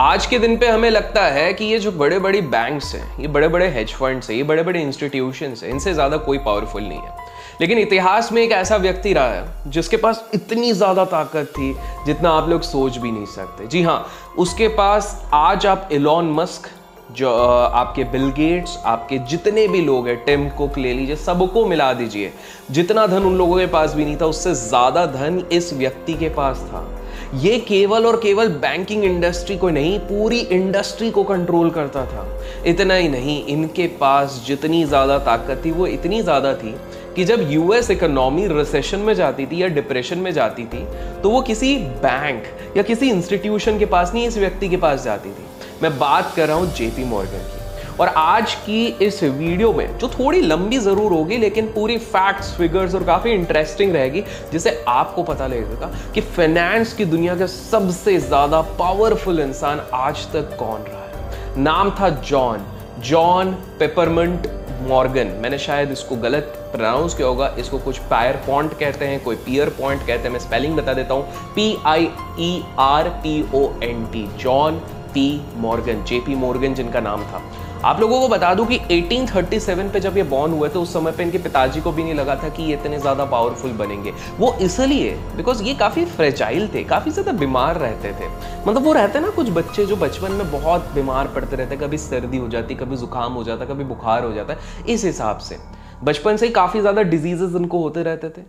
आज के दिन पे हमें लगता है कि ये जो बड़े बड़े बैंक्स हैं, ये बड़े बड़े हेज फंड्स हैं, ये बड़े बड़े इंस्टीट्यूशंस हैं, इनसे ज़्यादा कोई पावरफुल नहीं है। लेकिन इतिहास में एक ऐसा व्यक्ति रहा है, जिसके पास इतनी ज़्यादा ताकत थी, जितना आप लोग सोच भी नहीं सकते। जी हाँ उसके पास आज आप इलॉन मस्क जो आपके बिल गेट्स आपके जितने भी लोग हैं टिम कुक ले लीजिए, सबको मिला दीजिए। जितना धन उन लोगों के पास भी नहीं था, उससे ज़्यादा धन इस व्यक्ति के पास था। ये केवल और केवल बैंकिंग इंडस्ट्री को नहीं, पूरी इंडस्ट्री को कंट्रोल करता था। इतना ही नहीं, इनके पास जितनी ज़्यादा ताकत थी, वो इतनी ज़्यादा थी कि जब यूएस इकोनॉमी रिसेशन में जाती थी या डिप्रेशन में जाती थी तो वो किसी बैंक या किसी इंस्टीट्यूशन के पास नहीं, इस व्यक्ति के पास जाती थी। मैं बात कर रहा हूँ जेपी मॉर्गन की। और आज की इस वीडियो में, जो थोड़ी लंबी ज़रूर होगी, लेकिन पूरी फैक्ट्स फिगर्स और काफ़ी इंटरेस्टिंग रहेगी, जिसे आपको पता लगेगा कि फाइनेंस की दुनिया का सबसे ज़्यादा पावरफुल इंसान आज तक कौन रहा है। नाम था जॉन जॉन पेपरमेंट मॉर्गन मैंने शायद इसको गलत प्रोनाउंस किया होगा, इसको कुछ पायर पॉइंट कहते हैं, कोई पियर पॉइंट कहते हैं, मैं स्पेलिंग बता देता हूँ। P I E R P O N T John P Morgan JP Morgan जिनका नाम था। आप लोगों को बता दूँ कि 1837 पे जब ये बॉर्न हुए थे उस समय पे इनके पिताजी को भी नहीं लगा था कि ये इतने ज़्यादा पावरफुल बनेंगे। वो इसलिए बिकॉज़ ये काफ़ी फ्रेजाइल थे, काफ़ी ज़्यादा बीमार रहते थे। मतलब वो रहते ना कुछ बच्चे जो बचपन में बहुत बीमार पड़ते रहते, कभी सर्दी हो जाती, कभी जुकाम हो जाता, कभी बुखार हो जाता, इस हिसाब से। बचपन से ही काफ़ी ज़्यादा डिजीजेज इनको होते रहते थे।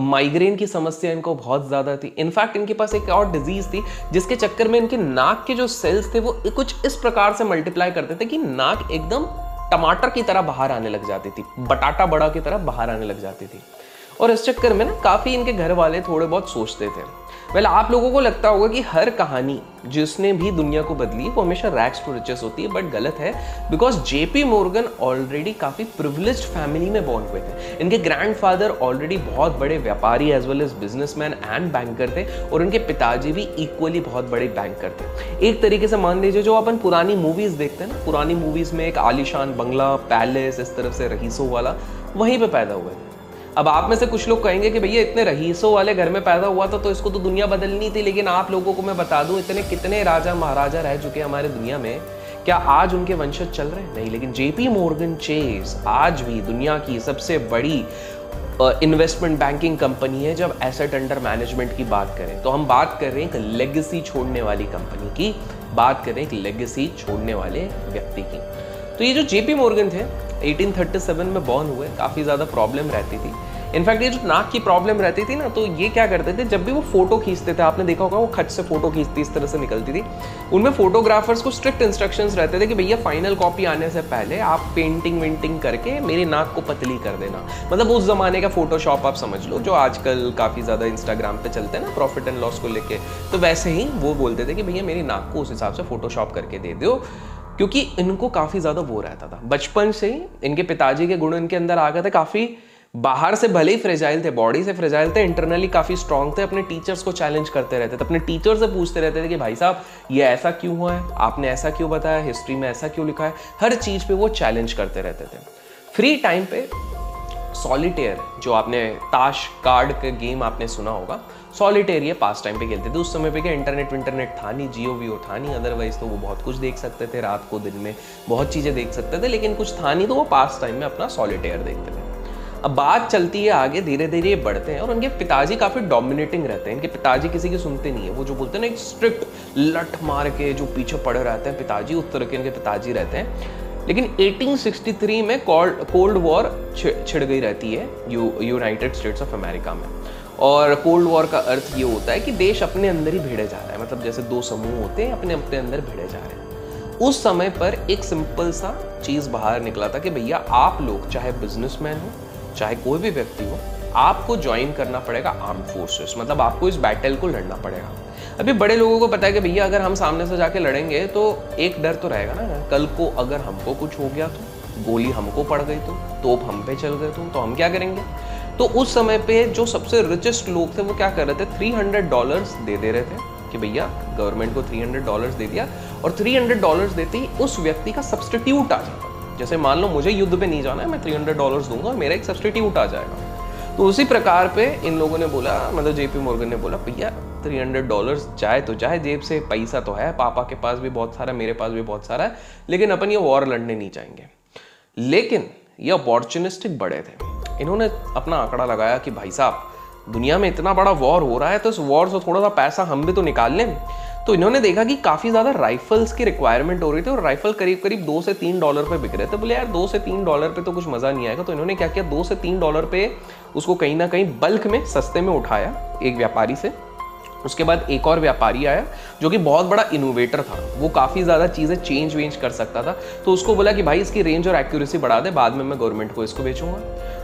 माइग्रेन uh, की समस्या इनको बहुत ज़्यादा थी। इनफैक्ट इनके पास एक और डिज़ीज़ थी जिसके चक्कर में इनके नाक के जो सेल्स थे वो कुछ इस प्रकार से मल्टीप्लाई करते थे कि नाक एकदम टमाटर की तरह बाहर आने लग जाती थी बटाटा बड़ा की तरह बाहर आने लग जाती थी। और इस चक्कर में ना काफ़ी इनके घर वाले थोड़े बहुत सोचते थे। वेल आप लोगों को लगता होगा कि हर कहानी जिसने भी दुनिया को बदली, वो हमेशा रैक्स टू रिचेस होती है बट गलत है बिकॉज़ जेपी मोर्गन ऑलरेडी काफ़ी प्रिविलेज फैमिली में बॉर्न हुए थे। इनके ग्रैंडफादर ऑलरेडी बहुत बड़े व्यापारी as well as businessman and banker थे, और इनके पिताजी भी इक्वली बहुत बड़े बैंकर थे। एक तरीके से मान लीजिए, जो अपन पुरानी मूवीज़ देखते हैं ना, पुरानी मूवीज़ में एक आलिशान बंगला पैलेस इस तरफ़ से रहीसों वाला, वहीं पर पैदा हुए थे। अब आप में से कुछ लोग कहेंगे कि भैया, इतने रहीसों वाले घर में पैदा हुआ था तो इसको तो दुनिया बदलनी थी, लेकिन आप लोगों को मैं बता दूँ, इतने कितने राजा महाराजा रह चुके हैं हमारे दुनिया में। क्या आज उनके वंशज चल रहे हैं? नहीं, लेकिन जेपी मोर्गन चेस आज भी दुनिया की सबसे बड़ी इन्वेस्टमेंट बैंकिंग कंपनी है, जब एसेट अंडर मैनेजमेंट की बात करें। तो हम बात कर रहे हैं एक लेगेसी छोड़ने वाली कंपनी की, बात करें एक लेगेसी छोड़ने वाले व्यक्ति की। तो ये जो जेपी मोर्गन थे 1837 में बॉर्न हुए, काफ़ी ज़्यादा प्रॉब्लम रहती थी। इनफैक्ट ये जो नाक की प्रॉब्लम रहती थी ना तो ये क्या करते थे, जब भी वो फ़ोटो खींचते थे, आपने देखा होगा, वो खच से फ़ोटो खींचती इस तरह से निकलती थी। उनमें फोटोग्राफर्स को स्ट्रिक्ट इंस्ट्रक्शंस रहते थे कि भैया फाइनल कॉपी आने से पहले आप पेंटिंग वेंटिंग करके मेरी नाक को पतली कर देना। मतलब उस जमाने का फोटोशॉप आप समझ लो, जो आजकल काफ़ी ज़्यादा इंस्टाग्राम पर चलते हैं ना प्रॉफिट एंड लॉस को लेके। तो वैसे ही वो बोलते थे कि भैया, मेरी नाक को उस हिसाब से फोटोशॉप करके दे दो क्योंकि इनको काफ़ी ज़्यादा वो रहता था। बचपन से ही इनके पिताजी के गुण इनके अंदर आ गए थे, काफ़ी बाहर से भले ही फ्रेजाइल थे, बॉडी से फ्रेजाइल थे, इंटरनली काफ़ी स्ट्रांग थे, अपने टीचर्स को चैलेंज करते रहते थे, अपने टीचर से पूछते रहते थे कि भाई साहब, ये ऐसा क्यों हुआ है? आपने ऐसा क्यों बताया? हिस्ट्री में ऐसा क्यों लिखा है? हर चीज़ पे वो चैलेंज करते रहते थे। फ्री टाइम पे सॉलिटेयर, जो आपने ताश, कार्ड का गेम आपने सुना होगा सॉलिटेयर ये पास टाइम पे खेलते थे। उस समय पे क्या इंटरनेट इंटरनेट था नहीं, जियो वीओ था नहीं अदरवाइज़ तो वो बहुत कुछ देख सकते थे, रात को, दिन में बहुत चीज़ें देख सकते थे, लेकिन कुछ था नहीं तो वो पास टाइम में अपना सॉलिटेयर देखते थे। अब बात चलती है आगे धीरे धीरे ये बढ़ते हैं और उनके पिताजी काफ़ी डोमिनेटिंग रहते हैं। इनके पिताजी किसी की सुनते नहीं है। वो जो बोलते हैं ना, एक स्ट्रिक्ट लट मार के जो पीछे पड़े रहते हैं पिताजी, उस तरह के इनके पिताजी रहते हैं। लेकिन 1863 में कोल्ड वॉर छिड़ गई रहती है U United States of America में। और कोल्ड वॉर का अर्थ ये होता है कि देश अपने अंदर ही भिड़े जा रहा है। मतलब जैसे दो समूह होते हैं, अपने अपने अंदर भिड़े जा रहे हैं। उस समय पर एक सिंपल सा चीज़ बाहर निकला था कि भैया, आप लोग, चाहे बिजनेसमैन हो, चाहे कोई भी व्यक्ति हो, आपको ज्वाइन करना पड़ेगा आर्म फोर्सेस मतलब आपको इस बैटल को लड़ना पड़ेगा। अभी बड़े लोगों को पता है कि भैया, अगर हम सामने से जाके लड़ेंगे तो एक डर तो रहेगा ना कल को अगर हमको कुछ हो गया तो गोली हमको पड़ गई तो तोप हम पे चल गए तो तो हम क्या करेंगे? तो उस समय पे जो सबसे रिचेस्ट लोग थे, वो क्या कर रहे थे? 300 डॉलर्स दे दे रहे थे कि भैया गवर्नमेंट को 300 डॉलर्स दे दिया और 300 डॉलर्स देते ही उस व्यक्ति का सब्सटीट्यूट आ जाता। जैसे मान लो मुझे युद्ध पे नहीं जाना है, मैं 300 डॉलर्स दूँगा और मेरा एक सब्सटीट्यूट आ जाएगा। तो उसी प्रकार पे इन लोगों ने बोला मतलब जेपी मोर्गन ने बोला, भैया थ्री हंड्रेड डॉलर जाए तो जाए, जेब से पैसा तो है, पापा के पास भी बहुत सारा मेरे पास भी बहुत सारा है, लेकिन अपन ये वॉर लड़ने नहीं चाहेंगे लेकिन ये अपॉर्चुनिस्टिक बड़े थे। इन्होंने अपना आंकड़ा लगाया कि भाई साहब, दुनिया में इतना बड़ा वॉर हो रहा है तो इस वॉर से थोड़ा सा पैसा हम भी तो निकाल लें। तो इन्होंने देखा कि काफ़ी ज़्यादा राइफल्स की रिक्वायरमेंट हो रही थी और राइफल करीब करीब दो से तीन डॉलर पे बिक रहे थे। बोले यार, दो से तीन डॉलर पे तो कुछ मज़ा नहीं आएगा। तो इन्होंने क्या किया, दो से तीन डॉलर पे उसको कहीं ना कहीं बल्क में, सस्ते में उठाया एक व्यापारी से। उसके बाद एक और व्यापारी आया जो कि बहुत बड़ा इनोवेटर था। वो काफ़ी ज़्यादा चीज़ें चेंज वेंज कर सकता था। तो उसको बोला कि भाई इसकी रेंज और एक्यूरेसी बढ़ा दे, बाद में मैं गवर्नमेंट को इसको बेचूँगा।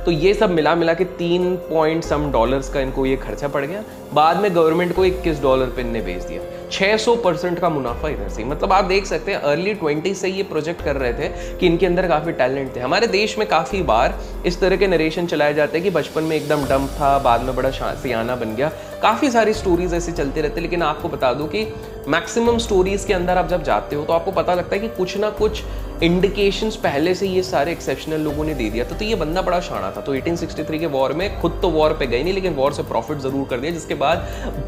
तो ये सब मिला मिला के तीन पॉइंट सम डॉलर्स का इनको ये खर्चा पड़ गया। बाद में गवर्नमेंट को इक्कीस डॉलर पे इनने बेच दिया। 600 परसेंट का मुनाफा इधर से। मतलब आप देख सकते हैं अर्ली ट्वेंटी से ये प्रोजेक्ट कर रहे थे कि इनके अंदर काफ़ी टैलेंट थे। हमारे देश में काफ़ी बार इस तरह के नरेशन चलाए जाते हैं कि बचपन में एकदम डम्प था, बाद में बड़ा सियाना बन गया। काफ़ी सारी स्टोरीज ऐसे चलते रहते हैं, लेकिन आपको बता दूँ कि मैक्सिमम स्टोरीज के अंदर आप जब जाते हो तो आपको पता लगता है कि कुछ ना कुछ इंडिकेशंस पहले से ये सारे एक्सेप्शनल लोगों ने दे दिया। था तो ये बंदा बड़ा शाना था। तो 1863 के वॉर में खुद तो वॉर पे गई नहीं, लेकिन वॉर से प्रॉफिट ज़रूर कर दिया, जिसके बाद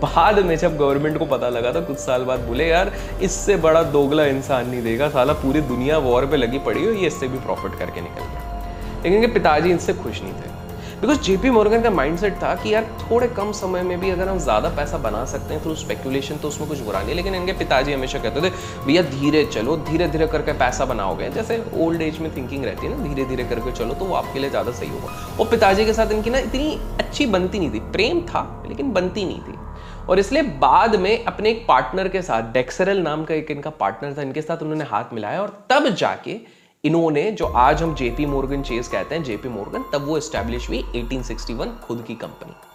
बाद में जब गवर्नमेंट को पता लगा था कुछ साल बाद बोले, यार, इससे बड़ा दोगला इंसान नहीं देगा, साला पूरी दुनिया वॉर पर लगी पड़ी हो ये इससे भी प्रॉफिट करके निकल गया। लेकिन पिताजी इनसे खुश नहीं थे। बिकॉज़ जेपी मॉर्गन का माइंडसेट था कि यार, थोड़े कम समय में भी अगर हम ज़्यादा पैसा बना सकते हैं थ्रू स्पेकुलेशन तो उसमें कुछ बुरा नहीं लेकिन इनके पिताजी हमेशा कहते थे, भैया, धीरे चलो धीरे धीरे करके पैसा बनाओगे। जैसे ओल्ड एज में थिंकिंग रहती है ना धीरे धीरे करके चलो तो वो आपके लिए ज़्यादा सही होगा। और पिताजी के साथ इनकी ना इतनी अच्छी बनती नहीं थी। प्रेम था, लेकिन बनती नहीं थी। और इसलिए बाद में अपने एक पार्टनर के साथ डेक्सरल नाम का एक इनका पार्टनर था, इनके साथ उन्होंने हाथ मिलाया और तब जाके इन्होंने जो आज हम जेपी मोर्गन चेस कहते हैं जेपी मोर्गन तब वो स्टैब्लिश हुई 1861 खुद की कंपनी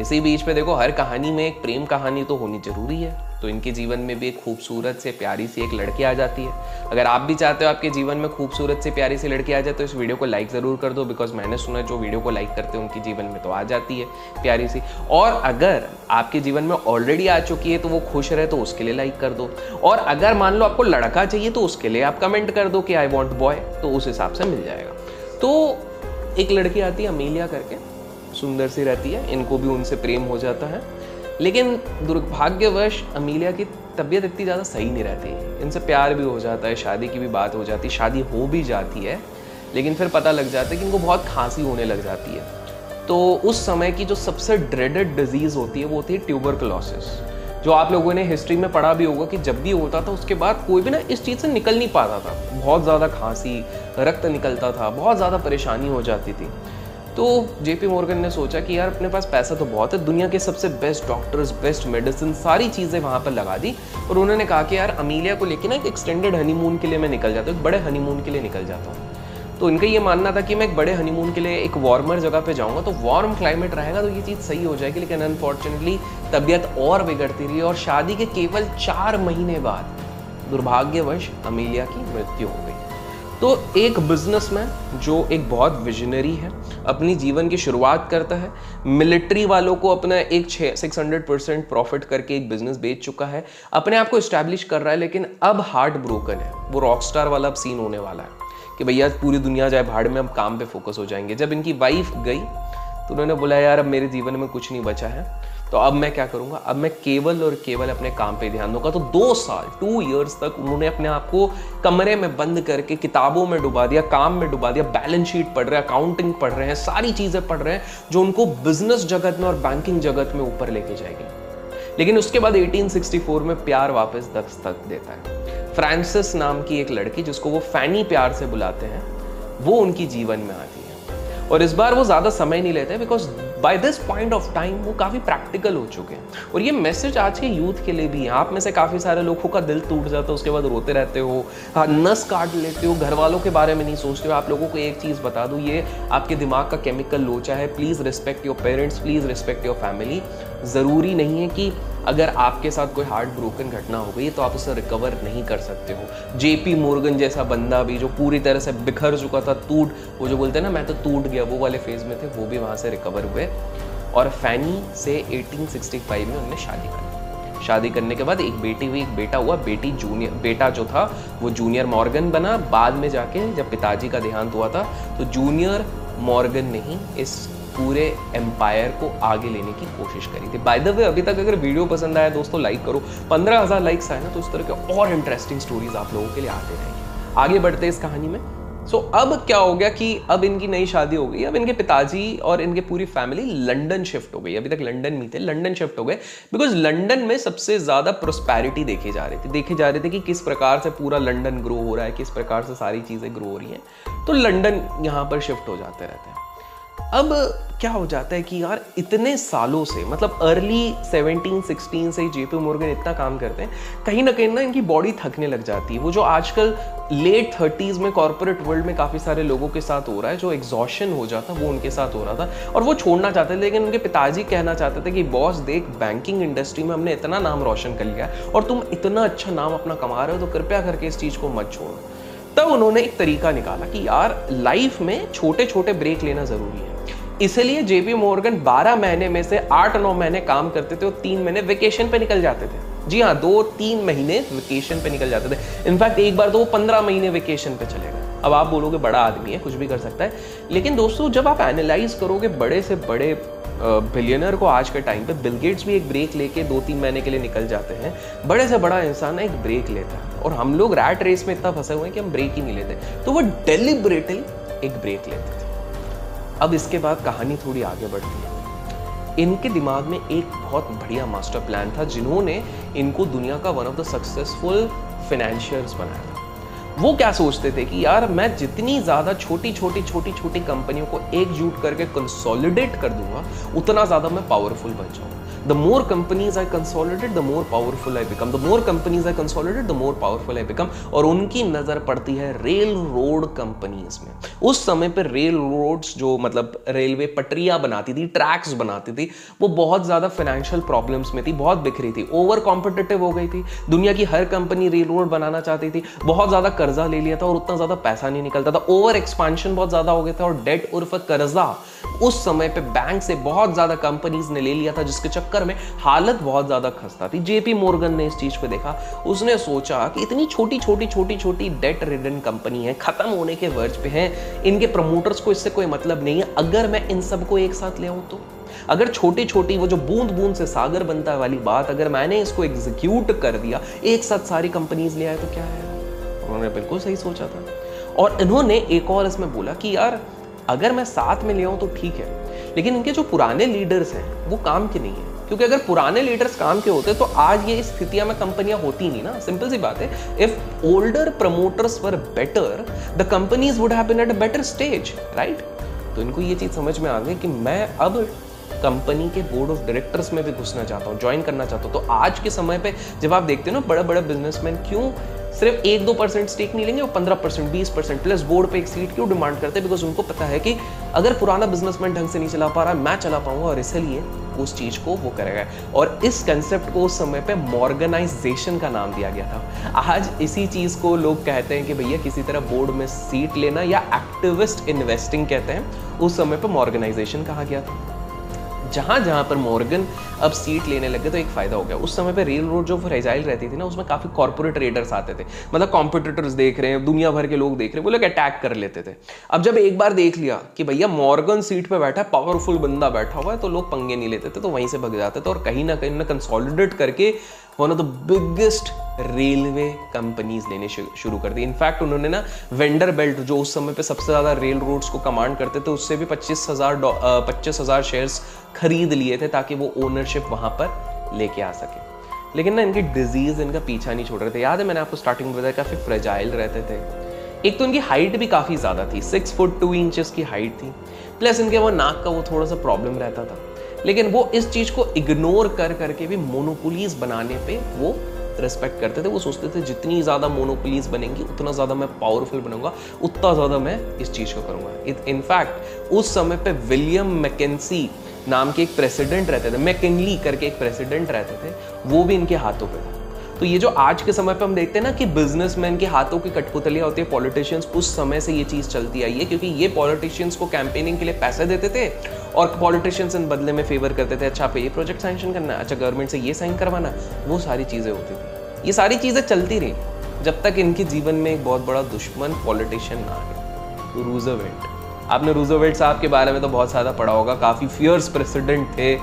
इसी बीच में देखो, हर कहानी में एक प्रेम कहानी तो होनी ज़रूरी है। तो इनके जीवन में भी एक खूबसूरत से प्यारी सी एक लड़की आ जाती है। अगर आप भी चाहते हो आपके जीवन में खूबसूरत से प्यारी सी लड़की आ जाए तो इस वीडियो को लाइक ज़रूर कर दो बिकॉज़ मैंने सुना जो वीडियो को लाइक करते हैं उनके जीवन में तो आ जाती है प्यारी सी। और अगर आपके जीवन में ऑलरेडी आ चुकी है तो वो खुश रहे तो उसके लिए लाइक कर दो। और अगर मान लो आपको लड़का चाहिए तो उसके लिए आप कमेंट कर दो कि आई वॉन्ट बॉय तो उस हिसाब से मिल जाएगा। तो एक लड़की आती है, अमीलिया करके सुंदर सी रहती है, इनको भी उनसे प्रेम हो जाता है। लेकिन दुर्भाग्यवश अमीलिया की तबीयत इतनी ज़्यादा सही नहीं रहती। इनसे प्यार भी हो जाता है, शादी की भी बात हो जाती है शादी हो भी जाती है, लेकिन फिर पता लग जाता है कि इनको बहुत खांसी होने लग जाती है। तो उस समय की जो सबसे ड्रेडेड डिज़ीज़ होती है, वो होती है ट्यूबरकुलोसिस जो आप लोगों ने हिस्ट्री में पढ़ा भी होगा कि जब भी होता था, उसके बाद कोई भी ना इस चीज़ से निकल नहीं पाता था। बहुत ज़्यादा खांसी, रक्त निकलता था, बहुत ज़्यादा परेशानी हो जाती थी। तो जेपी मॉर्गन ने सोचा कि यार, अपने पास पैसा तो बहुत है, दुनिया के सबसे बेस्ट डॉक्टर्स बेस्ट मेडिसिन सारी चीज़ें वहाँ पर लगा दी। और उन्होंने कहा कि यार अमीलिया को लेकर ना एक एक्सटेंडेड हनीमून के लिए मैं निकल जाता हूँ, एक बड़े हनीमून के लिए निकल जाता हूँ। तो इनका ये मानना था कि मैं एक बड़े हनीमून के लिए एक वार्मर जगह पे जाऊँगा तो वार्म क्लाइमेट रहेगा तो ये चीज़ सही हो जाएगी, लेकिन अनफॉर्चुनेटली तबीयत और बिगड़ती रही और शादी के केवल चार महीने बाद दुर्भाग्यवश अमीलिया की मृत्यु हो गई। तो एक बिजनेसमैन जो एक बहुत विजनरी है, अपनी जीवन की शुरुआत करता है मिलिट्री वालों को अपना एक छः सिक्स हंड्रेड परसेंट प्रॉफिट करके एक बिज़नेस बेच चुका है, अपने आप को इस्टेब्लिश कर रहा है, लेकिन अब हार्ट ब्रोकन है। वो रॉक स्टार वाला अब सीन होने वाला है कि भैया पूरी दुनिया जाए, भाड़ में अब काम पे फोकस हो जाएँगे। जब इनकी वाइफ गई तो उन्होंने बोला, यार, अब मेरे जीवन में कुछ नहीं बचा है। तो अब मैं क्या करूँगा? अब मैं केवल और केवल अपने काम पे ध्यान दूँगा। तो दो साल टू इयर्स तक उन्होंने अपने आप को कमरे में बंद करके किताबों में डुबा दिया, काम में डुबा दिया बैलेंस शीट पढ़ रहे हैं अकाउंटिंग पढ़ रहे हैं, सारी चीज़ें पढ़ रहे हैं, जो उनको बिज़नेस जगत में और बैंकिंग जगत में ऊपर लेके जाएगी। लेकिन उसके बाद 1864 में प्यार वापस दस्तक देता है। फ्रांसिस नाम की एक लड़की, जिसको वो फैनी प्यार से बुलाते हैं, वो उनकी जीवन में आती और इस बार वो ज़्यादा समय नहीं लेते because by this point of time वो काफ़ी प्रैक्टिकल हो चुके हैं। और ये मैसेज आज के यूथ के लिए भी है। आप में से काफ़ी सारे लोगों का दिल टूट जाता है, उसके बाद रोते रहते हो हाँ नस काट लेते हो घर वालों के बारे में नहीं सोचते हो। आप लोगों को एक चीज़ बता दू, ये आपके दिमाग का केमिकल लोचा है। Please respect your parents please respect your family ज़रूरी नहीं है कि अगर आपके साथ कोई हार्ट ब्रोकन घटना हो गई तो आप उसे रिकवर नहीं कर सकते हो। जेपी मोर्गन जैसा बंदा भी जो पूरी तरह से बिखर चुका था टूट वो जो बोलते हैं ना, मैं तो टूट गया, वो वाले फ़ेज़ में थे, वो भी वहाँ से रिकवर हुए। और फैनी से 1865 में उन्होंने शादी कर शादी करने के बाद एक बेटी हुई, एक बेटा हुआ, बेटी जूनियर बेटा जो था, वो जूनियर मॉर्गन बना। बाद में जाके जब पिताजी का देहांत हुआ था तो जूनियर मॉर्गन ने ही इस पूरे एम्पायर को आगे लेने की कोशिश करी थी। बाय द वे अभी तक अगर वीडियो पसंद आया दोस्तों लाइक करो। पंद्रह हज़ार लाइक्स आए ना तो उस तरह के और इंटरेस्टिंग स्टोरीज आप लोगों के लिए आते रहेंगे। आगे बढ़ते इस कहानी में। सो so, अब क्या हो गया कि अब इनकी नई शादी हो गई। अब इनके पिताजी और इनके पूरी फैमिली लंदन शिफ्ट हो गई। अभी तक लंदन में थे। लंदन शिफ्ट हो गए। बिकॉज़ लंदन में सबसे ज़्यादा प्रोस्पैरिटी देखी जा रही थी। देखे जा रहे थे कि किस प्रकार से पूरा लंदन ग्रो हो रहा है किस प्रकार से सारी चीज़ें ग्रो हो रही हैं। तो लंदन यहाँ पर शिफ्ट हो जाते रहते हैं। अब क्या हो जाता है कि यार, इतने सालों से मतलब अर्ली 17 16 से जेपी मोर्गन इतना काम करते हैं, कहीं ना कहीं ना इनकी बॉडी थकने लग जाती है। वो जो आजकल लेट थर्टीज़ में कॉर्पोरेट वर्ल्ड में काफ़ी सारे लोगों के साथ हो रहा है, जो एग्जॉशन हो जाता वो उनके साथ हो रहा था, और वो छोड़ना चाहते थे, लेकिन उनके पिताजी कहना चाहते थे कि बॉस देख बैंकिंग इंडस्ट्री में हमने इतना नाम रोशन कर लिया और तुम इतना अच्छा नाम अपना कमा रहे हो तो कृपया करके इस चीज़ को मत छोड़ो। तब उन्होंने एक तरीका निकाला कि, यार लाइफ में छोटे छोटे ब्रेक लेना ज़रूरी है। इसलिए जेपी मोर्गन 12 महीने में से 8-9 महीने काम करते थे और तीन महीने वेकेशन पे निकल जाते थे। जी हाँ दो, तीन महीने वेकेशन पे निकल जाते थे। इनफैक्ट एक बार तो वो पंद्रह महीने वेकेशन पे चले गए। अब आप बोलोगे बड़ा आदमी है, कुछ भी कर सकता है। लेकिन दोस्तों, जब आप एनालाइज करोगे बड़े से बड़े बिलियनर को आज के टाइम पे बिल गेट्स भी एक ब्रेक लेके दो तीन महीने के लिए निकल जाते हैं। बड़े से बड़ा इंसान एक ब्रेक लेता है। और हम लोग रैट रेस में इतना फंसे हुए हैं कि हम ब्रेक ही नहीं लेते। तो वो डेलिबरेटली एक ब्रेक लेते थे अब इसके बाद कहानी थोड़ी आगे बढ़ती है। इनके दिमाग में एक बहुत बढ़िया मास्टर प्लान था जिन्होंने इनको दुनिया का one of the successful financiers बनाया था। वो क्या सोचते थे कि यार, मैं जितनी ज़्यादा छोटी छोटी छोटी छोटी कंपनियों को एकजुट करके कंसोलिडेट कर दूँगा, उतना ज़्यादा मैं पावरफुल बन जाऊँगा। The more companies I consolidate, the more powerful I become. The more companies I consolidate, the more powerful I become. और उनकी नज़र पड़ती है रेल रोड कंपनीज़ में। उस समय पे रेल रोड्स जो मतलब रेलवे पटरियाँ बनाती थी ट्रैक्स बनाती थी वो बहुत ज़्यादा फाइनेंशियल प्रॉब्लम्स में थी बहुत बिखरी थी। ओवर कॉम्पिटेटिव हो गई थी। दुनिया की हर कंपनी रेल रोड बनाना चाहती थी। बहुत ज़्यादा कर्जा ले लिया था और उतना ज़्यादा पैसा नहीं निकलता था। ओवर एक्सपांशन बहुत ज़्यादा हो गया था और डेट उर्फ़ कर्जा उस समय पे बैंक से बहुत ज़्यादा कंपनीज़ ने ले लिया था, जिसके चक्कर में हालत बहुत ज़्यादा खस्ता थी। जेपी मोर्गन ने इस चीज़ पे देखा। उसने सोचा कि इतनी छोटी छोटी छोटी छोटी डेट रिडन कंपनी है, खत्म होने के वर्ज पे है। इनके प्रमोटर्स को इससे कोई मतलब नहीं है। अगर मैं इन सबको एक साथ ले आऊँ तो? अगर छोटी छोटी, वो जो बूंद बूंद से सागर बनता है वाली बात, अगर मैंने इसको एग्जीक्यूट कर दिया, एक साथ सारी कंपनीज़ ले आए तो क्या है? उन्होंने बिल्कुल सही सोचा था। और इन्होंने एक और इसमें बोला कि यार अगर मैं साथ में ले आऊँ तो ठीक है, लेकिन इनके जो पुराने लीडर्स हैं, वो काम के नहीं है। क्योंकि अगर पुराने लीडर्स काम के होते तो आज ये स्थितियाँ में कंपनियाँ होती नहीं ना। सिंपल सी बात है if older promoters were better the companies would have been at a better stage right तो इनको ये चीज़ समझ में आ गई कि मैं अब कंपनी के बोर्ड ऑफ़ डायरेक्टर्स में भी घुसना चाहता हूँ ज्वाइन करना चाहता हूँ। तो आज के समय पे जब आप देखते हो ना बड़े बड़े बिजनेसमैन क्यों सिर्फ़ एक दो परसेंट स्टेक नहीं लेंगे और पंद्रह परसेंट बीस परसेंट प्लस बोर्ड पे एक सीट क्यों डिमांड करते हैं? बिकॉज़ उनको पता है कि अगर पुराना बिजनेसमैन ढंग से नहीं चला पा रहा, मैं चला पाऊँगा और इसलिए उस चीज़ को वो करेगा। और इस कंसेप्ट को उस समय पे मॉर्गेनाइजेशन का नाम दिया गया था। आज इसी चीज़ को लोग कहते हैं कि भैया किसी तरह बोर्ड में सीट लेना या एक्टिविस्ट इन्वेस्टिंग कहते हैं, उस समय पर मॉर्गेनाइजेशन कहा गया था। जहाँ जहाँ पर मॉर्गन अब सीट लेने लगे तो एक फ़ायदा हो गया। उस समय पे रेल रोड जो फ्रेजाइल रहती थी ना, उसमें काफ़ी कॉर्पोरेट रेडर्स आते थे। मतलब कॉम्पिटिटर्स देख रहे हैं, दुनिया भर के लोग देख रहे हैं, वो लोग अटैक कर लेते थे। अब जब एक बार देख लिया कि भैया मॉर्गन सीट पर बैठा पावरफुल बंदा बैठा हुआ है तो लोग पंगे नहीं लेते थे तो वहीं से भग जाते थे और कहीं ना कहीं ना कंसॉलिडेट करके one of the biggest railway companies लेने शुरू कर दी। इनफैक्ट उन्होंने ना वेंडर बेल्ट जो उस समय पे सबसे ज़्यादा रेल रोड्स को कमांड करते थे, उससे भी पच्चीस हज़ार पच्चीस हज़ार शेयर्स खरीद लिए थे ताकि वो ओनरशिप वहाँ पर लेके आ सके। लेकिन ना इनकी डिज़ीज़ इनका पीछा नहीं छोड़ रहे थे। याद है मैंने आपको स्टार्टिंग में बताया काफ़ी फ्रेजाइल रहते थे। एक तो इनकी हाइट भी काफ़ी ज़्यादा थी सिक्स फुट टू इंचेस की हाइट थी। प्लस इनके वो नाक का वो थोड़ा सा प्रॉब्लम रहता था। लेकिन वो इस चीज़ को इग्नोर कर करके भी मोनोपोलीज बनाने पे वो रेस्पेक्ट करते थे, वो सोचते थे, जितनी ज़्यादा मोनोपोलीज बनेंगी, उतना ज़्यादा मैं पावरफुल बनूँगा, उतना ज़्यादा मैं इस चीज़ को करूँगा. इनफैक्ट उस समय पे विलियम मैकेंसी नाम के एक प्रेसिडेंट रहते थे मैकिनली करके एक प्रेसिडेंट रहते थे, वो भी इनके हाथों पे था। तो ये जो आज के समय पे हम देखते हैं ना कि बिजनेसमैन के हाथों की कठपुतलियाँ होती है पॉलिटिशियंस उस समय से ये चीज़ चलती आई है, क्योंकि ये पॉलिटिशियंस को कैंपेनिंग के लिए पैसे देते थे और पॉलिटिशियंस इन बदले में फेवर करते थे अच्छा पे ये प्रोजेक्ट सैंक्शन करना अच्छा गवर्नमेंट से ये साइन करवाना वो सारी चीज़ें होती थी। ये सारी चीज़ें चलती रही, जब तक इनके जीवन में एक बहुत बड़ा दुश्मन पॉलिटिशियन ना आ गया आपने रूजोवेल्ट साहब के बारे में तो बहुत ज़्यादा पढ़ा होगा, काफ़ी फियर्स प्रेसिडेंट थे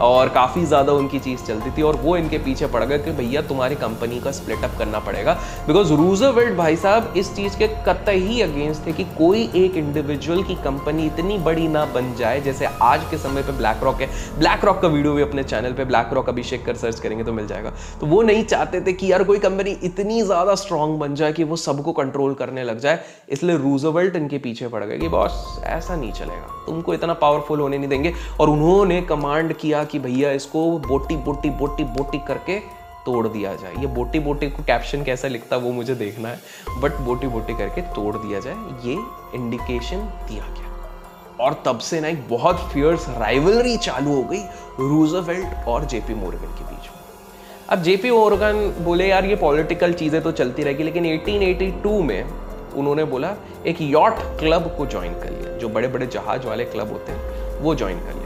और काफ़ी ज़्यादा उनकी चीज़ चलती थी और वो इनके पीछे पड़ गए कि भैया, तुम्हारी कंपनी का स्प्लिटअप करना पड़ेगा. बिकॉज़ रूजरवेल्ट भाई साहब इस चीज़ के कतई अगेंस्ट थे कि कोई एक इंडिविजुअल की कंपनी इतनी बड़ी ना बन जाए, जैसे आज के समय पे ब्लैक रॉक है। ब्लैक रॉक का वीडियो भी अपने चैनल पर ब्लैक रॉक अभिषेक कर सर्च करेंगे तो मिल जाएगा। तो वो नहीं चाहते थे कि यार कोई कंपनी इतनी ज़्यादा स्ट्रांग बन जाए कि वो सबको कंट्रोल करने लग जाए। इसलिए रूजरवेल्ट इनके पीछे पड़ गए कि, बॉस, ऐसा नहीं चलेगा। तुमको इतना पावरफुल होने नहीं देंगे। और उन्होंने कमांड किया कि भैया इसको बोटी बोटी बोटी बोटी करके तोड़ दिया जाए। ये बोटी बोटी को कैप्शन कैसा लिखता वो मुझे देखना है बट बोटी बोटी करके तोड़ दिया जाए, ये इंडिकेशन दिया गया। और तब से ना एक बहुत फियर्स राइवलरी चालू हो गई रूजवेल्ट और जेपी मोर्गन के बीच अब जेपी मोर्गन बोले, यार, ये पॉलिटिकल चीज़ें तो चलती रहेगी, लेकिन 1882 में उन्होंने बोला, एक यॉट क्लब को ज्वाइन कर लिया। जो बड़े बड़े जहाज़ वाले क्लब होते हैं, वो ज्वाइन कर लिया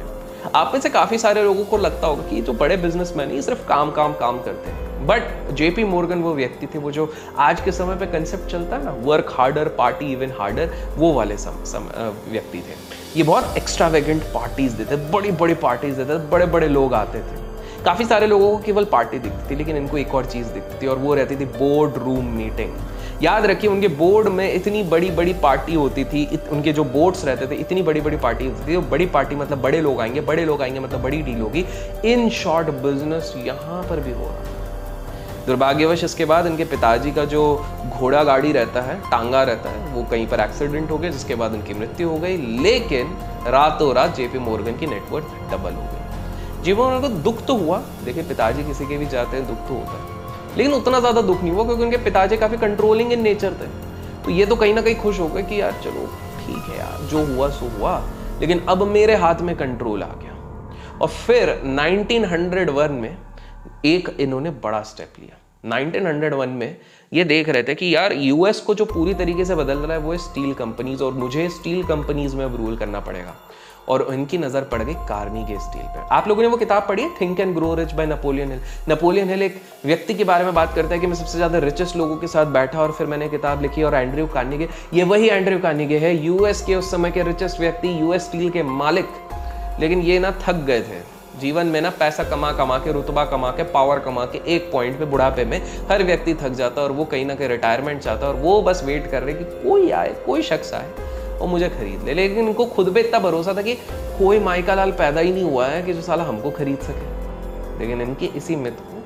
आप में से काफ़ी सारे लोगों को लगता होगा कि जो बड़े बिजनेसमैन ही सिर्फ़ काम काम काम करते हैं। बट जेपी मोर्गन वो व्यक्ति थे वो जो आज के समय पे कंसेप्ट चलता है ना work harder party even harder वो वाले सम, सम, व्यक्ति थे। ये बहुत एक्स्ट्रावेगेंट पार्टीज़ देते बड़ी बड़ी पार्टीज़ देते बड़े बड़े लोग आते थे। काफ़ी सारे लोगों को केवल पार्टी दिखती थी लेकिन इनको एक और चीज़ दिखती थी और वो रहती थी बोर्ड रूम मीटिंग याद रखिए उनके बोर्ड में इतनी बड़ी बड़ी पार्टी होती थी इत, उनके जो बोर्ड्स रहते थे इतनी बड़ी बड़ी पार्टी होती थी बड़ी पार्टी मतलब बड़े लोग आएँगे बड़े लोग आएँगे मतलब बड़ी डील होगी। इन शॉर्ट बिज़नेस यहाँ पर भी हो रहा दुर्भाग्यवश इसके बाद इनके पिताजी का जो घोड़ा गाड़ी रहता है टांगा रहता है वो कहीं पर एक्सीडेंट हो गया जिसके बाद उनकी मृत्यु हो गई लेकिन रातों रात जेपी मोर्गन की नेटवर्क डबल हो गई। जीवन उनको दुख तो हुआ देखिए पिताजी किसी के भी जाते हैं दुख तो होता है। लेकिन उतना ज़्यादा दुख नहीं हुआ क्योंकि उनके पिताजी काफ़ी कंट्रोलिंग इन नेचर थे। तो ये तो कहीं ना कहीं खुश हो गए कि यार चलो, ठीक है यार, जो हुआ, सो हुआ। लेकिन अब मेरे हाथ में कंट्रोल आ गया। और फिर 1901 में एक इन्होंने बड़ा स्टेप लिया। 1901 में ये देख रहे थे कि यार यूएस को जो पूरी तरीके से बदल रहा है, वो है स्टील कंपनीज़ और मुझे स्टील कंपनीज़ में अब रूल करना पड़ेगा। और इनकी नज़र पड़ गई कार्निगे स्टील पर आप लोगों ने वो किताब पढ़ी है? Think and grow rich by Napoleon Hill Napoleon Hill एक व्यक्ति के बारे में बात करता है कि मैं सबसे ज़्यादा रिचेस्ट लोगों के साथ बैठा और फिर मैंने किताब लिखी और एंड्रयू कार्निगे ये वही एंड्रयू कार्निगे है। यूएस के उस समय के रिचेस्ट व्यक्ति यूएस स्टील के मालिक। लेकिन ये ना थक गए थे। जीवन में ना पैसा कमा कमा के, रुतबा कमा के पावर कमा के एक पॉइंट पे, बुढ़ापे में हर व्यक्ति थक जाता है और वो कहीं ना कहीं रिटायरमेंट चाहता है और वो बस वेट कर रहे कि कोई आए, कोई शख्स आए। और मुझे खरीद ले। लेकिन इनको खुद पे इतना भरोसा था कि कोई माइका लाल पैदा ही नहीं हुआ है कि जो साला हमको खरीद सके। लेकिन इनकी इसी मित को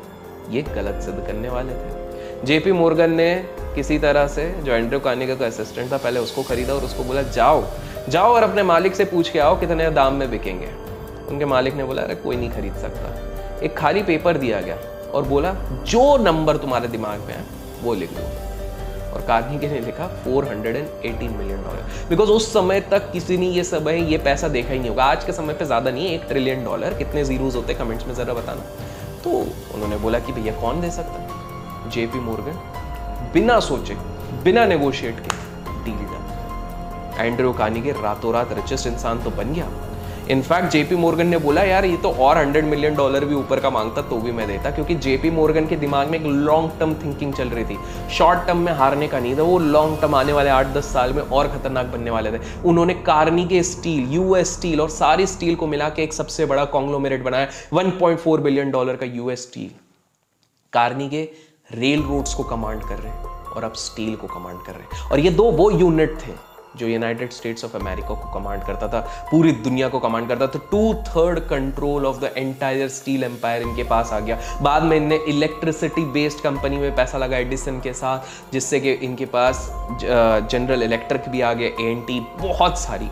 ये गलत सिद्ध करने वाले थे। जेपी मोर्गन ने किसी तरह से जो एंड्रू कानिका का असिस्टेंट था, पहले उसको खरीदा और उसको बोला, जाओ जाओ और अपने मालिक से पूछ के आओ कितने दाम में बिकेंगे। उनके मालिक ने बोला, अरे, कोई नहीं खरीद सकता। एक खाली पेपर दिया गया और बोला, जो नंबर तुम्हारे दिमाग में है, वो लिख दो। और कार्निगे ने लिखा 418 मिलियन डॉलर बिकॉज़ उस समय तक किसी ने ये सब है, ये पैसा देखा ही नहीं होगा। आज के समय पे ज़्यादा नहीं है, एक ट्रिलियन डॉलर कितने जीरोज होते हैं कमेंट्स में, ज़रा बताना। तो उन्होंने बोला कि भैया कौन दे सकता है? जेपी मोर्गन बिना सोचे, बिना नेगोशिएट के डील डन एंड्रो कार्निगे रातों रात रिचेस्ट इंसान तो बन गया। इनफैक्ट जेपी मोर्गन ने बोला, यार, ये तो और हंड्रेड मिलियन डॉलर भी ऊपर का माँगता तो भी मैं देता, क्योंकि जेपी मोर्गन के दिमाग में एक लॉन्ग टर्म थिंकिंग चल रही थी। शॉर्ट टर्म में हारने का नहीं था, वो लॉन्ग टर्म आने वाले आठ दस साल में और खतरनाक बनने वाले थे। उन्होंने कार्नी के स्टील यूएस स्टील और सारी स्टील को मिला के एक सबसे बड़ा कॉन्ग्लोमेरेट बनाया वन बिलियन डॉलर का यूएस स्टील कार्नी के रेल रोड्स को कमांड कर रहे हैं और अब स्टील को कमांड कर रहे हैं। और ये दो वो यूनिट थे जो यूनाइटेड स्टेट्स ऑफ़ अमेरिका को कमांड करता था, पूरी दुनिया को कमांड करता था two third control of the entire steel empire इनके पास आ गया। बाद में इनने इलेक्ट्रिसिटी बेस्ड कंपनी में पैसा लगा एडिसन के साथ, जिससे कि इनके पास जनरल इलेक्ट्रिक भी आ गया ए बहुत सारी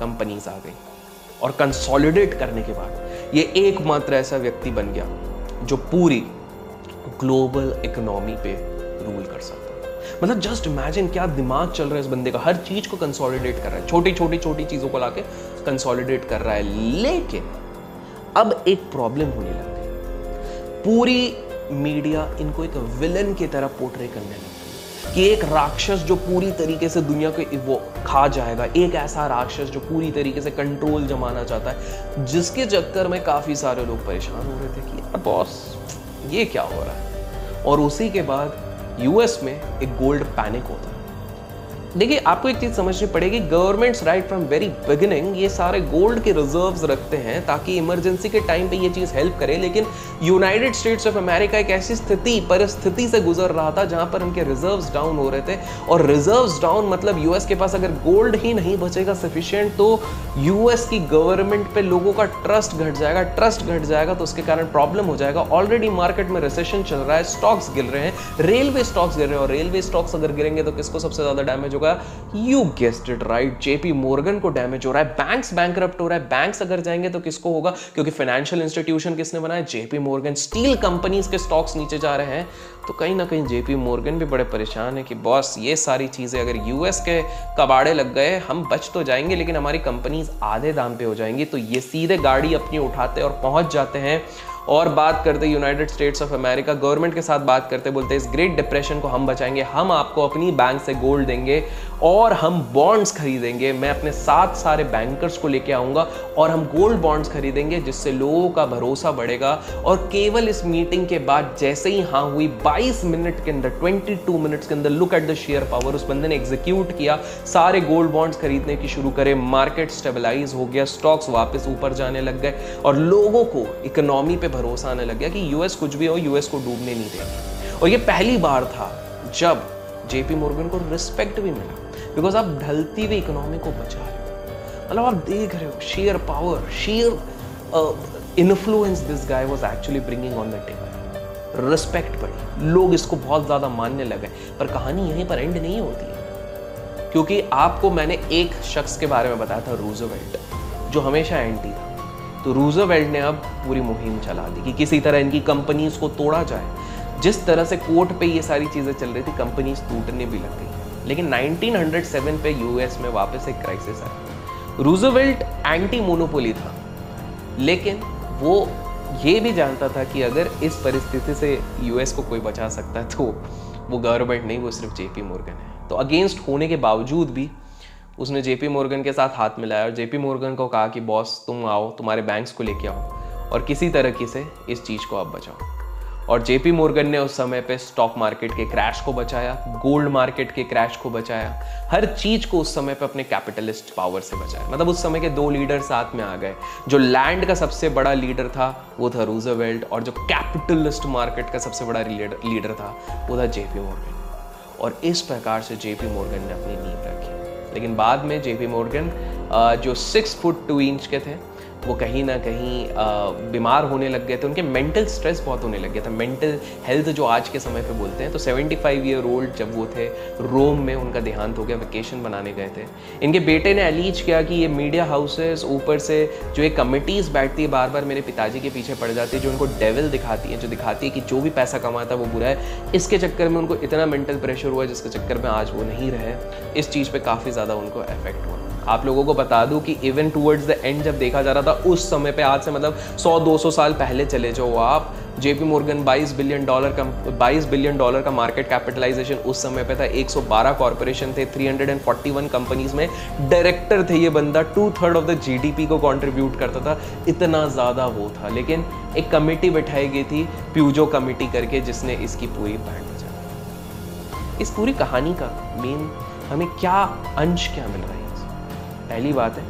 कंपनीज़ आ गई, और कंसोलिडेट करने के बाद ये एकमात्र ऐसा व्यक्ति बन गया, जो पूरी ग्लोबल इकोनॉमी पे रूल कर सकता मतलब जस्ट इमेजिन क्या दिमाग चल रहा है इस बंदे का। हर चीज़ को कंसोलिडेट कर रहा है। छोटी छोटी छोटी चीज़ों को लाके कंसोलिडेट कर रहा है। लेकिन अब एक प्रॉब्लम होने लग गई। पूरी मीडिया इनको एक विलन की तरह पोर्ट्रे करने लगी कि एक राक्षस जो पूरी तरीके से दुनिया को वो खा जाएगा। एक ऐसा राक्षस जो पूरी तरीके से कंट्रोल जमाना चाहता है। जिसके चक्कर में काफ़ी सारे लोग परेशान हो रहे थे कि बॉस ये क्या हो रहा है? और उसी के बाद यूएस में एक गोल्ड पैनिक होता है। देखिए, आपको एक चीज़ समझनी पड़ेगी governments right from very beginning ये सारे गोल्ड के रिजर्व्स रखते हैं ताकि इमरजेंसी के टाइम पे ये चीज़ हेल्प करे। लेकिन यूनाइटेड स्टेट्स ऑफ़ अमेरिका एक ऐसी स्थिति, परिस्थिति से गुजर रहा था जहाँ पर उनके रिजर्व्स डाउन हो रहे थे। और रिजर्व्स डाउन मतलब यूएस के पास अगर गोल्ड ही नहीं बचेगा सफिशियंट तो यूएस की गवर्नमेंट पे लोगों का ट्रस्ट घट जाएगा। ट्रस्ट घट जाएगा तो उसके कारण प्रॉब्लम हो जाएगा। ऑलरेडी मार्केट में रिसेशन चल रहा है स्टॉक्स गिर रहे हैं रेलवे स्टॉक्स गिर रहे हैं। और रेलवे स्टॉक्स अगर गिरेंगे तो किसको सबसे ज़्यादा डैमेज होगा। You guessed it right JP Morgan को डैमेज हो रहा है बैंक्स बैंक हो रहा है। बैंक्स अगर जाएँगे तो किसको होगा? क्योंकि फाइनेंशियल इंस्टीट्यूशन किसने बनाया? जेपी मोर्गन स्टील कंपनीज़ के स्टॉक्स नीचे जा रहे हैं। तो कहीं ना कहीं जेपी मोर्गन भी बड़े परेशान है कि बॉस ये सारी चीज़ें अगर यूएस के कबाड़े लग गए, हम बच तो जाएँगे, लेकिन हमारी कंपनीज़ आधे दाम पे हो जाएँगी। तो ये सीधे गाड़ी अपनी उठाते और पहुँच जाते हैं। और बात करते United States of America government के साथ बात करते बोलते इस ग्रेट डिप्रेशन को हम बचाएँगे, हम आपको अपनी बैंक से गोल्ड देंगे और हम बॉन्ड्स खरीदेंगे। मैं अपने साथ सारे बैंकर्स को लेके आऊँगा और हम गोल्ड बॉन्ड्स खरीदेंगे, जिससे लोगों का भरोसा बढ़ेगा। और केवल इस मीटिंग के बाद, जैसे ही हाँ हुई 22 मिनट के अंदर 22 मिनट्स के अंदर look at the share power उस बंदे ने एग्जीक्यूट किया। सारे गोल्ड बॉन्ड्स खरीदने की शुरू करे मार्केट स्टेबलाइज हो गया स्टॉक्स वापस ऊपर जाने लग गए और लोगों को इकोनॉमी पे भरोसा आने लग गया कि यूएस कुछ भी हो यूएस को डूबने नहीं देगी। और ये पहली बार था जब जेपी मोर्गन को रिस्पेक्ट भी मिला बिकॉज़ आप ढलती हुई इकोनॉमी को बचा रहे हो। मतलब आप देख रहे हो share power share influence this guy was actually bringing on the table respect बढ़ी लोग इसको बहुत ज़्यादा मानने लगे, पर कहानी यहीं पर एंड नहीं होती है। क्योंकि आपको मैंने एक शख्स के बारे में बताया था रूजोवेल्ट जो हमेशा एंटी था। तो रूजोवेल्ट ने अब पूरी मुहिम चला दी कि किसी तरह इनकी कंपनीज़ को तोड़ा जाए। जिस तरह से कोर्ट पे ये सारी चीज़ें चल रही थी कंपनीज़ टूटने भी लग गई। लेकिन 1907 पे यूएस में वापस एक क्राइसिस आया। रूजोवेल्ट एंटी मोनोपोली था। लेकिन वो ये भी जानता था कि अगर इस परिस्थिति से यूएस को कोई बचा सकता है तो वो गवर्नमेंट नहीं, वो सिर्फ़ जेपी मोर्गन है। तो अगेंस्ट होने के बावजूद भी उसने जेपी मोर्गन के साथ हाथ मिलाया और जेपी मोर्गन को कहा कि, बॉस, तुम आओ, तुम्हारे बैंक्स को लेके आओ और किसी तरह से इस चीज़ को आप बचाओ। और जेपी मोर्गन ने उस समय पे स्टॉक मार्केट के क्रैश को बचाया, गोल्ड मार्केट के क्रैश को बचाया, हर चीज़ को उस समय पे अपने कैपिटलिस्ट पावर से बचाया। मतलब उस समय के दो लीडर साथ में आ गए। जो लैंड का सबसे बड़ा लीडर था, वो था रूजवेल्ट और जो कैपिटलिस्ट मार्केट का सबसे बड़ा लीडर था, वो था जेपी मोर्गन। और इस प्रकार से जेपी मोर्गन ने अपनी नींव रखी। लेकिन बाद में जे जेपी मॉर्गन जो सिक्स फुट टू इंच के थे वो कहीं ना कहीं बीमार होने लग गए थे। उनके मेंटल स्ट्रेस बहुत होने लग गया था। मेंटल हेल्थ जो आज के समय पे बोलते हैं तो 75 ईयर ओल्ड जब वो थे रोम में उनका देहांत हो गया वेकेशन बनाने गए थे। इनके बेटे ने अलीज किया कि ये मीडिया हाउसेस ऊपर से जो एक कमिटीज़ बैठती है बार बार मेरे पिताजी के पीछे पड़ जाती है, जो उनको डेविल दिखाती है, जो दिखाती है कि जो भी पैसा कमाता है वो बुरा है। इसके चक्कर में उनको इतना मेंटल प्रेशर हुआ, जिसके चक्कर में आज वो नहीं रहे। इस चीज़ पर काफ़ी ज़्यादा उनको इफ़ेक्ट हुआ। आप लोगों को बता दूँ कि इवन टूवर्ड्स द एंड जब देखा जा रहा था, उस समय पे आज से मतलब 100-200 साल पहले चले जाओ आप। जेपी मोर्गन 22 बिलियन डॉलर का 22 बिलियन डॉलर का मार्केट कैपिटलाइजेशन उस समय पे था। 112 कॉर्पोरेशन थे 341 कंपनीज़ में। डायरेक्टर थे ये बंदा two third of the GDP को कंट्रीब्यूट करता था। इतना ज़्यादा वो था। लेकिन एक कमेटी बैठाई गई थी प्यूजो कमेटी करके, जिसने इसकी पूरी बैंड बजा इस पूरी कहानी का मेन हमें क्या अंश क्या मिल रहा है? पहली बात है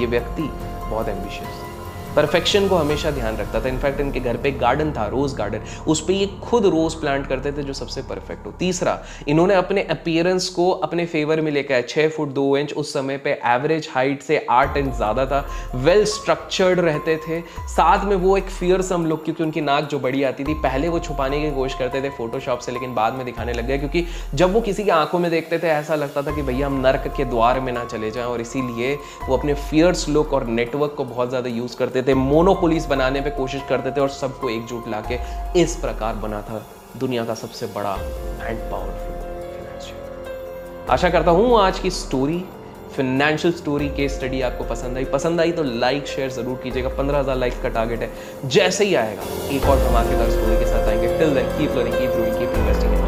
ये व्यक्ति बहुत एम्बिशियस परफेक्शन को हमेशा ध्यान रखता था। इनफैक्ट इनके घर पे गार्डन था रोज गार्डन उस पर ये खुद रोज प्लांट करते थे जो सबसे परफेक्ट हो। तीसरा, इन्होंने अपने अपियरेंस को अपने फेवर में लेकर आया। छः फुट दो इंच उस समय पे एवरेज हाइट से आठ इंच ज़्यादा था। वेल स्ट्रक्चर्ड रहते थे। साथ में वो एक फियर सम लुक क्योंकि उनकी नाक जो बड़ी आती थी, पहले वो छुपाने की कोशिश करते थे फोटोशॉप से, लेकिन बाद में दिखाने लग गए। क्योंकि जब वो किसी की आँखों में देखते थे, ऐसा लगता था कि भैया हम नर्क के द्वार में ना चले जाएँ, और इसीलिए वो अपने फियर्स लुक और नेटवर्क को बहुत ज़्यादा यूज़ करते थे मोनोपोलिस बनाने पे कोशिश करते थे और सबको एकजुट लाके इस प्रकार बना था दुनिया का सबसे बड़ा एंड पावरफुल आशा करता हूँ आज की स्टोरी फिनेंशियल स्टोरी के स्टडी आपको पसंद आई। पसंद आई तो लाइक शेयर ज़रूर कीजिएगा। पंद्रह हज़ार लाइक का टारगेट है। जैसे ही आएगा, एक और धमाकेदार स्टोरी के साथ आएँगे। Till then keep learning keep growing keep investing